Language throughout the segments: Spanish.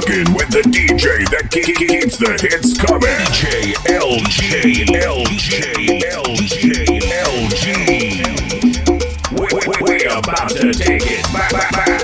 rocking with the DJ that keeps the hits coming. DJ LG, LG, LG, LG. We're about to take it back, back, back.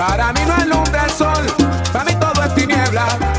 Para mí no alumbra el sol, para mí todo es tiniebla.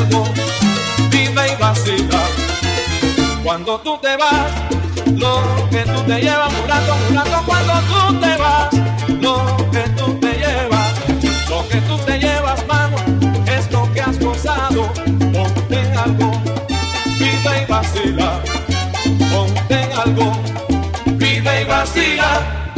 algo, vida y vacila. Cuando tú te vas, lo que tú te llevas, mulato, mulato, cuando tú te vas, lo que tú te llevas, lo que tú te llevas, mano, es lo que has gozado, ponte algo, vida y vacila, ponte algo, vida y vacila.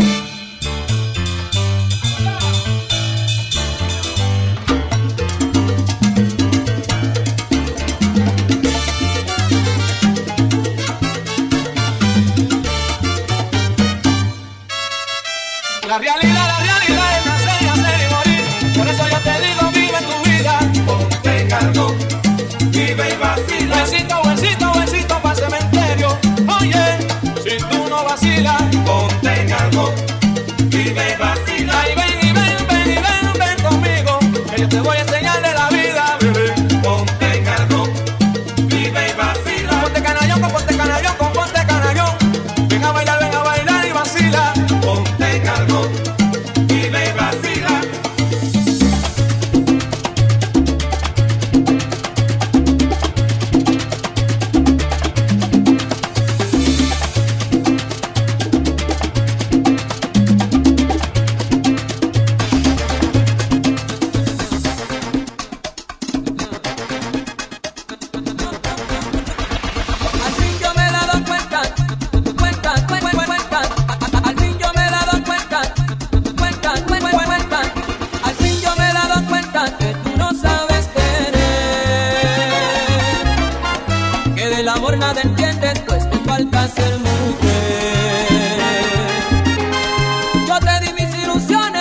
soluciones.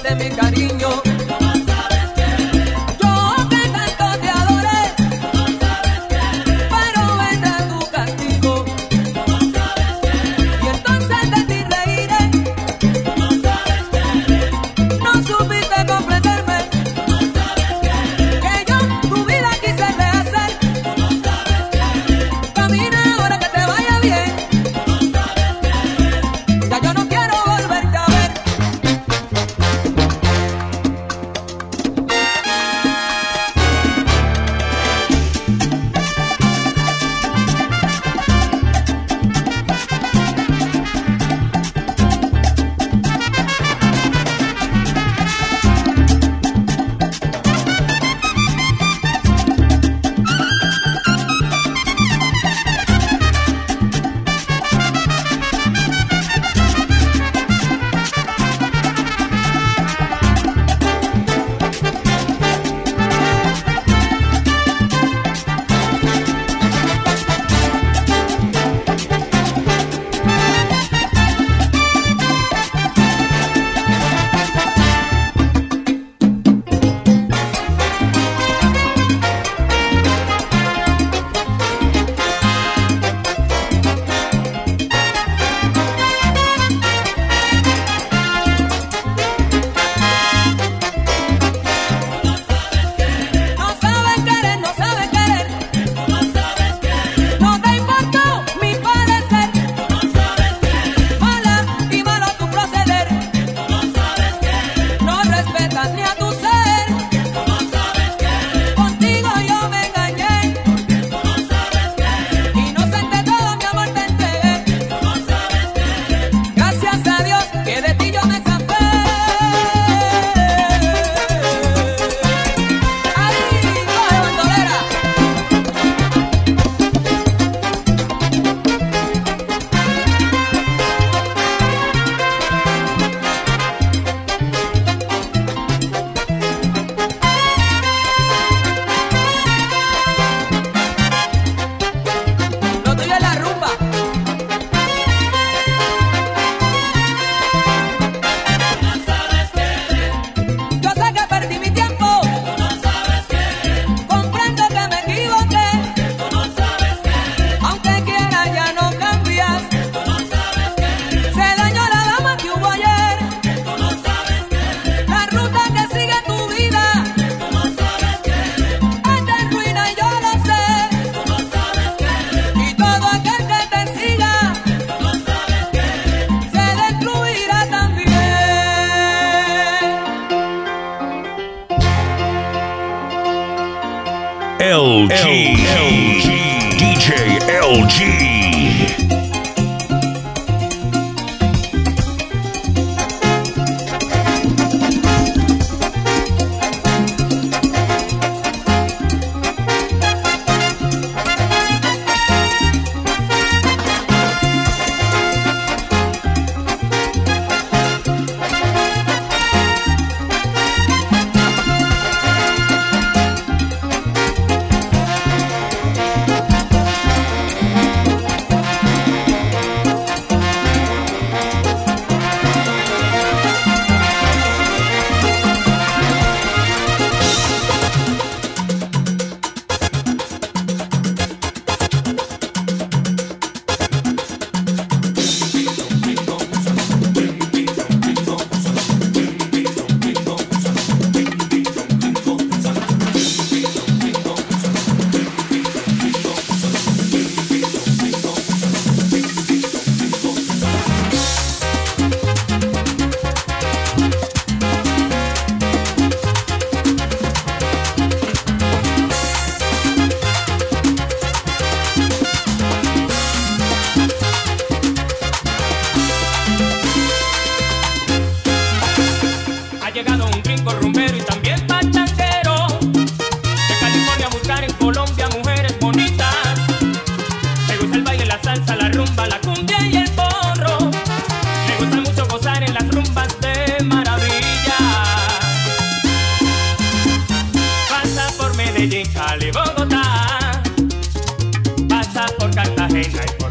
Let me carry G. Eh,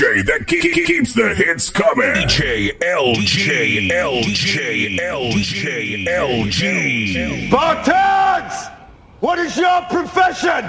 DJ that keeps the hits coming. DJ LG, LG, LG, LG. Spartans! What is your profession?